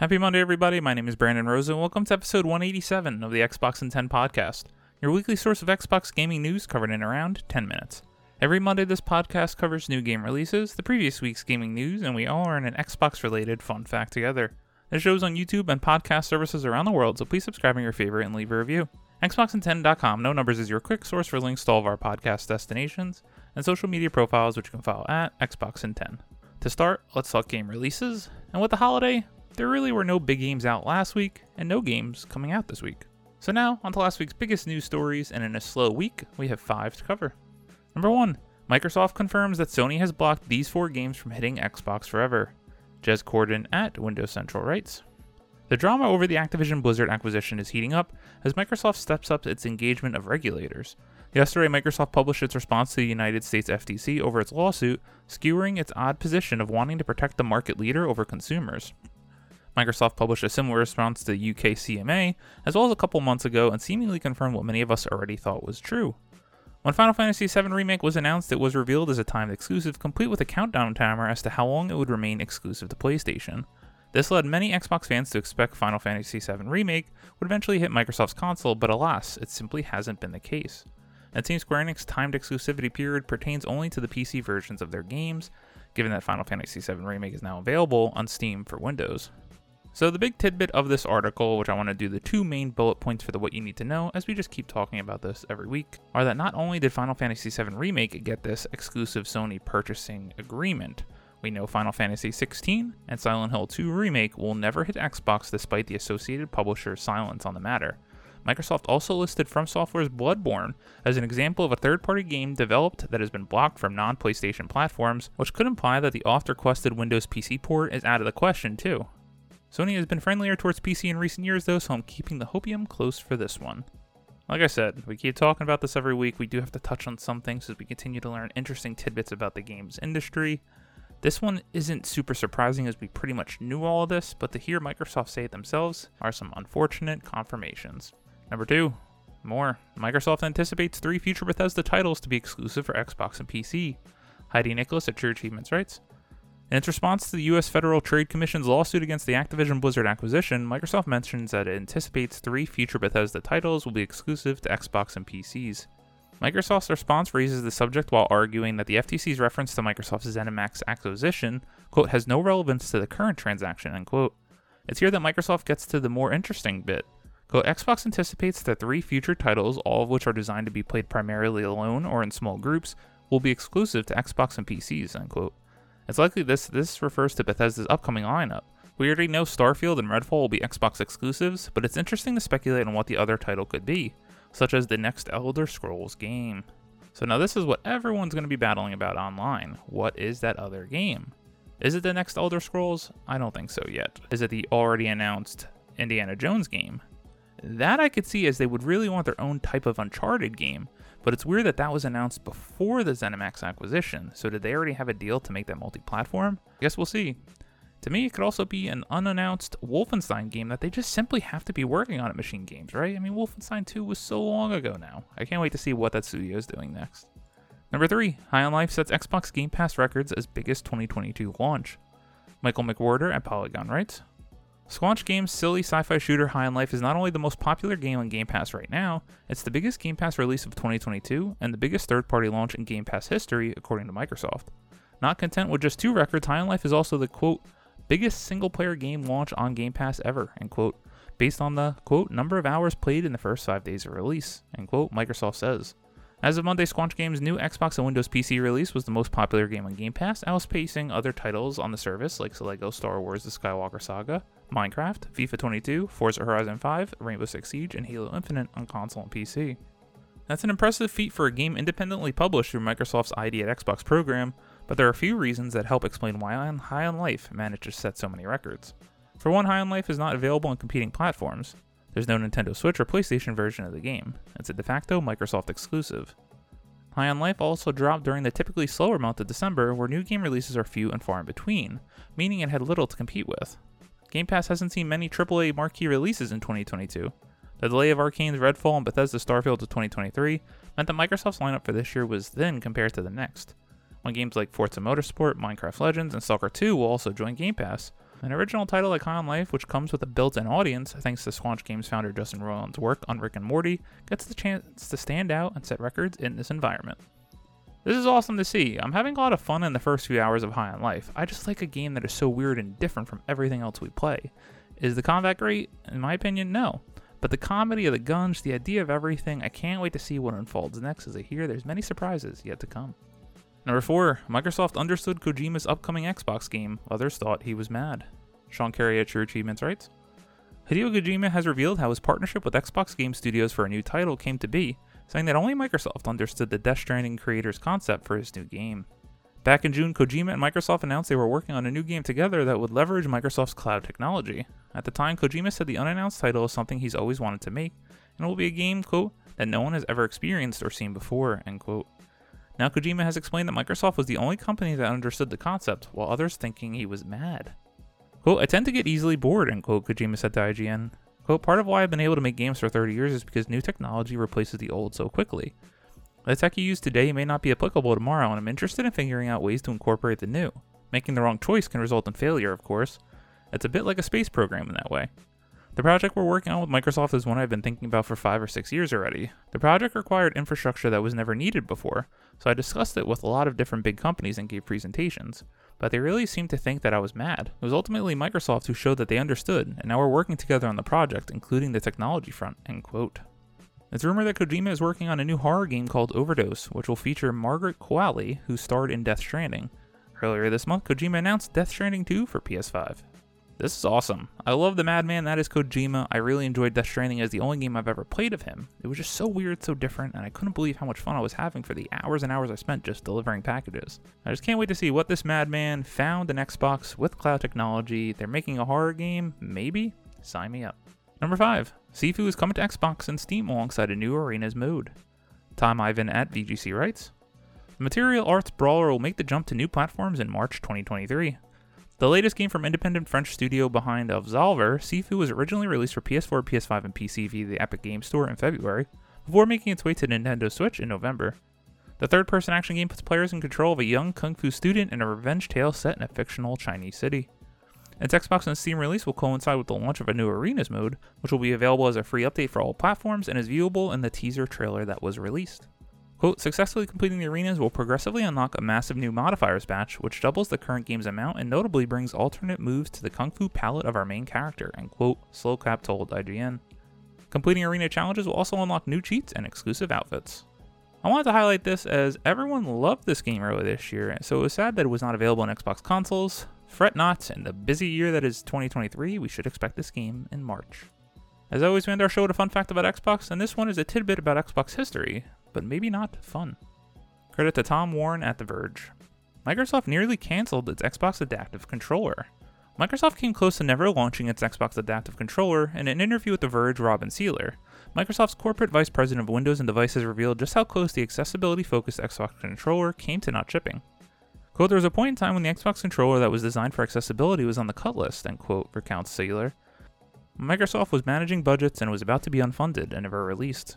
Happy Monday, everybody. My name is Brandon Rosa, and welcome to episode 187 of the Xbox in 10 podcast, your weekly source of Xbox gaming news covered in around 10 minutes. Every Monday, this podcast covers new game releases, the previous week's gaming news, and we all learn an Xbox related fun fact together. The show's on YouTube and podcast services around the world, so please subscribe on your favorite and leave a review. Xboxin10.com, no numbers, is your quick source for links to all of our podcast destinations and social media profiles, which you can follow at Xboxin10. To start, let's talk game releases. And with the holiday, there really were no big games out last week, and no games coming out this week. So now, on to last week's biggest news stories, and in a slow week, we have five to cover. Number 1. Microsoft confirms that Sony has blocked these four games from hitting Xbox forever. Jez Corden at Windows Central writes. The drama over the Activision Blizzard acquisition is heating up as Microsoft steps up its engagement of regulators. Yesterday, Microsoft published its response to the United States FTC over its lawsuit, skewering its odd position of wanting to protect the market leader over consumers. Microsoft published a similar response to UK CMA, as well as a couple months ago, and seemingly confirmed what many of us already thought was true. When Final Fantasy VII Remake was announced, it was revealed as a timed exclusive, complete with a countdown timer as to how long it would remain exclusive to PlayStation. This led many Xbox fans to expect Final Fantasy VII Remake would eventually hit Microsoft's console, but alas, it simply hasn't been the case. It seems Square Enix's timed exclusivity period pertains only to the PC versions of their games, given that Final Fantasy VII Remake is now available on Steam for Windows. So, the big tidbit of this article, which I want to do the two main bullet points for the what you need to know, as we just keep talking about this every week, are that not only did Final Fantasy VII Remake get this exclusive Sony purchasing agreement, we know Final Fantasy XVI and Silent Hill 2 Remake will never hit Xbox despite the associated publisher's silence on the matter. Microsoft also listed From Software's Bloodborne as an example of a third party game developed that has been blocked from non PlayStation platforms, which could imply that the oft requested Windows PC port is out of the question, too. Sony has been friendlier towards PC in recent years, though, so I'm keeping the hopium close for this one. Like I said, we keep talking about this every week. We do have to touch on some things as we continue to learn interesting tidbits about the games industry. This one isn't super surprising as we pretty much knew all of this, but to hear Microsoft say it themselves are some unfortunate confirmations. Number two, more. Microsoft anticipates three future Bethesda titles to be exclusive for Xbox and PC. Heidi Nicholas at True Achievements writes in its response to the U.S. Federal Trade Commission's lawsuit against the Activision Blizzard acquisition, Microsoft mentions that it anticipates three future Bethesda titles will be exclusive to Xbox and PCs. Microsoft's response raises the subject while arguing that the FTC's reference to Microsoft's ZeniMax acquisition, quote, has no relevance to the current transaction, unquote. It's here that Microsoft gets to the more interesting bit. Quote, Xbox anticipates that three future titles, all of which are designed to be played primarily alone or in small groups, will be exclusive to Xbox and PCs, unquote. It's likely this this refers to Bethesda's upcoming lineup. We already know Starfield and Redfall will be Xbox exclusives, but it's interesting to speculate on what the other title could be, such as the next Elder Scrolls game. So now this is what everyone's going to be battling about online. What is that other game? Is it the next Elder Scrolls? I don't think so yet. Is it the already announced Indiana Jones game? That I could see as they would really want their own type of Uncharted game, but it's weird that that was announced before the ZeniMax acquisition. So did they already have a deal to make that multi-platform? I guess we'll see. To me, it could also be an unannounced Wolfenstein game that they just simply have to be working on at Machine Games, right? I mean, Wolfenstein 2 was so long ago now. I can't wait to see what that studio is doing next. Number 3, High on Life sets Xbox Game Pass records as biggest 2022 launch. Michael McWhertor at Polygon writes Squanch Games' silly sci fi shooter High on Life is not only the most popular game on Game Pass right now, it's the biggest Game Pass release of 2022 and the biggest third party launch in Game Pass history, according to Microsoft. Not content with just two records, High on Life is also the quote, biggest single player game launch on Game Pass ever, end quote, based on the quote, number of hours played in the first five days of release, end quote, Microsoft says. As of Monday, Squanch Games' new Xbox and Windows PC release was the most popular game on Game Pass, outpacing other titles on the service like Lego Star Wars The Skywalker Saga, Minecraft, FIFA 22, Forza Horizon 5, Rainbow Six Siege, and Halo Infinite on console and PC. That's an impressive feat for a game independently published through Microsoft's ID at Xbox program, but there are a few reasons that help explain why High on Life managed to set so many records. For one, High on Life is not available on competing platforms. There's no Nintendo Switch or PlayStation version of the game. It's a de facto Microsoft exclusive. High on Life also dropped during the typically slower month of December, where new game releases are few and far in between, meaning it had little to compete with. Game Pass hasn't seen many AAA marquee releases in 2022. The delay of Arkane's Redfall and Bethesda's Starfield to 2023 meant that Microsoft's lineup for this year was thin compared to the next. When games like Forza Motorsport, Minecraft Legends, and Soccer 2 will also join Game Pass, An original title like High on Life, which comes with a built in audience, thanks to Squanch Games founder Justin Roiland's work on Rick and Morty, gets the chance to stand out and set records in this environment. This is awesome to see. I'm having a lot of fun in the first few hours of High on Life. I just like a game that is so weird and different from everything else we play. Is the combat great? In my opinion, no. But the comedy of the guns, the idea of everything, I can't wait to see what unfolds next as I hear there's many surprises yet to come. Number 4. Microsoft understood Kojima's upcoming Xbox game. Others thought he was mad. Sean Carey at True Achievements writes Hideo Kojima has revealed how his partnership with Xbox Game Studios for a new title came to be, saying that only Microsoft understood the Death Stranding creator's concept for his new game. Back in June, Kojima and Microsoft announced they were working on a new game together that would leverage Microsoft's cloud technology. At the time, Kojima said the unannounced title is something he's always wanted to make, and it will be a game, quote, that no one has ever experienced or seen before, end quote. Now, Kojima has explained that Microsoft was the only company that understood the concept, while others thinking he was mad. Quote, I tend to get easily bored, end quote, Kojima said to IGN. Quote, part of why I've been able to make games for 30 years is because new technology replaces the old so quickly. The tech you use today may not be applicable tomorrow, and I'm interested in figuring out ways to incorporate the new. Making the wrong choice can result in failure, of course. It's a bit like a space program in that way. The project we're working on with Microsoft is one I've been thinking about for five or six years already. The project required infrastructure that was never needed before, so I discussed it with a lot of different big companies and gave presentations but they really seemed to think that I was mad. It was ultimately Microsoft who showed that they understood, and now we're working together on the project, including the technology front. End quote. It's rumored that Kojima is working on a new horror game called Overdose, which will feature Margaret Qualley, who starred in Death Stranding. Earlier this month, Kojima announced Death Stranding 2 for PS5. This is awesome. I love the madman that is Kojima. I really enjoyed Death Stranding as the only game I've ever played of him. It was just so weird, so different, and I couldn't believe how much fun I was having for the hours and hours I spent just delivering packages. I just can't wait to see what this madman found in Xbox with cloud technology. They're making a horror game? Maybe? Sign me up. Number 5. Sifu is coming to Xbox and Steam alongside a new Arenas mode. Tom Ivan at VGC writes, The Martial Arts Brawler will make the jump to new platforms in March 2023. The latest game from independent French studio behind Absolver, Sifu was originally released for PS4, PS5, and PC via the Epic Games Store in February, before making its way to Nintendo Switch in November. The third person action game puts players in control of a young kung fu student in a revenge tale set in a fictional Chinese city. Its Xbox and Steam release will coincide with the launch of a new Arenas mode, which will be available as a free update for all platforms and is viewable in the teaser trailer that was released. Quote, successfully completing the arenas will progressively unlock a massive new modifiers batch, which doubles the current game's amount and notably brings alternate moves to the kung fu palette of our main character, and quote, Sloclap told IGN. Completing arena challenges will also unlock new cheats and exclusive outfits. I wanted to highlight this as everyone loved this game earlier this year, so it was sad that it was not available on Xbox consoles. Fret not, in the busy year that is 2023, we should expect this game in March. As always, we end our show with a fun fact about Xbox, and this one is a tidbit about Xbox history but maybe not fun. Credit to Tom Warren at The Verge. Microsoft nearly canceled its Xbox Adaptive Controller. Microsoft came close to never launching its Xbox Adaptive Controller. In an interview with The Verge, Robin Seiler, Microsoft's corporate vice president of Windows and Devices revealed just how close the accessibility focused Xbox controller came to not shipping. Quote, there was a point in time when the Xbox controller that was designed for accessibility was on the cut list, end quote, recounts Seiler. Microsoft was managing budgets and was about to be unfunded and never released.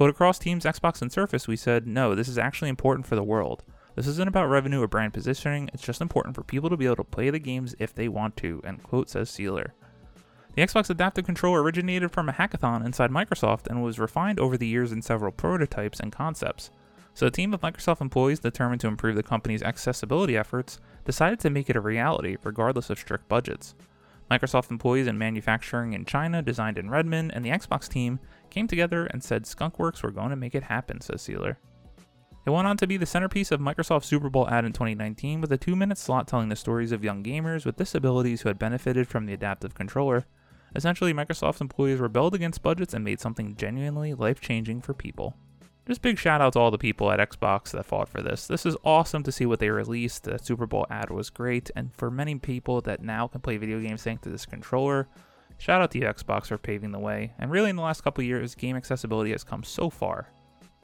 Quote across Teams, Xbox, and Surface, we said, no, this is actually important for the world. This isn't about revenue or brand positioning, it's just important for people to be able to play the games if they want to, end quote says Seiler. The Xbox Adaptive Controller originated from a hackathon inside Microsoft and was refined over the years in several prototypes and concepts. So a team of Microsoft employees determined to improve the company's accessibility efforts decided to make it a reality regardless of strict budgets. Microsoft employees in manufacturing in China designed in Redmond, and the Xbox team came together and said Skunkworks were going to make it happen, says Seiler. It went on to be the centerpiece of Microsoft's Super Bowl ad in 2019 with a two minute slot telling the stories of young gamers with disabilities who had benefited from the adaptive controller. Essentially, Microsoft's employees rebelled against budgets and made something genuinely life changing for people. Just big shout out to all the people at Xbox that fought for this. This is awesome to see what they released. The Super Bowl ad was great, and for many people that now can play video games thanks to this controller, shout out to you Xbox for paving the way. And really, in the last couple years, game accessibility has come so far.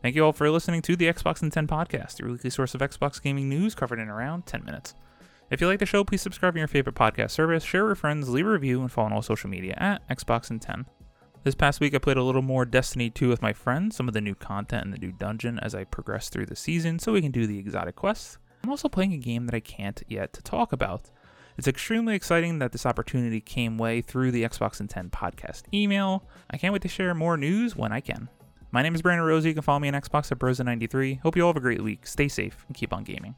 Thank you all for listening to the Xbox in 10 podcast, your weekly source of Xbox gaming news covered in around 10 minutes. If you like the show, please subscribe in your favorite podcast service, share with friends, leave a review, and follow on all social media at Xbox in 10. This past week, I played a little more Destiny 2 with my friends, some of the new content in the new dungeon as I progress through the season so we can do the exotic quests. I'm also playing a game that I can't yet to talk about. It's extremely exciting that this opportunity came way through the Xbox in 10 podcast email. I can't wait to share more news when I can. My name is Brandon Rosa. You can follow me on Xbox at Brosa93. Hope you all have a great week. Stay safe and keep on gaming.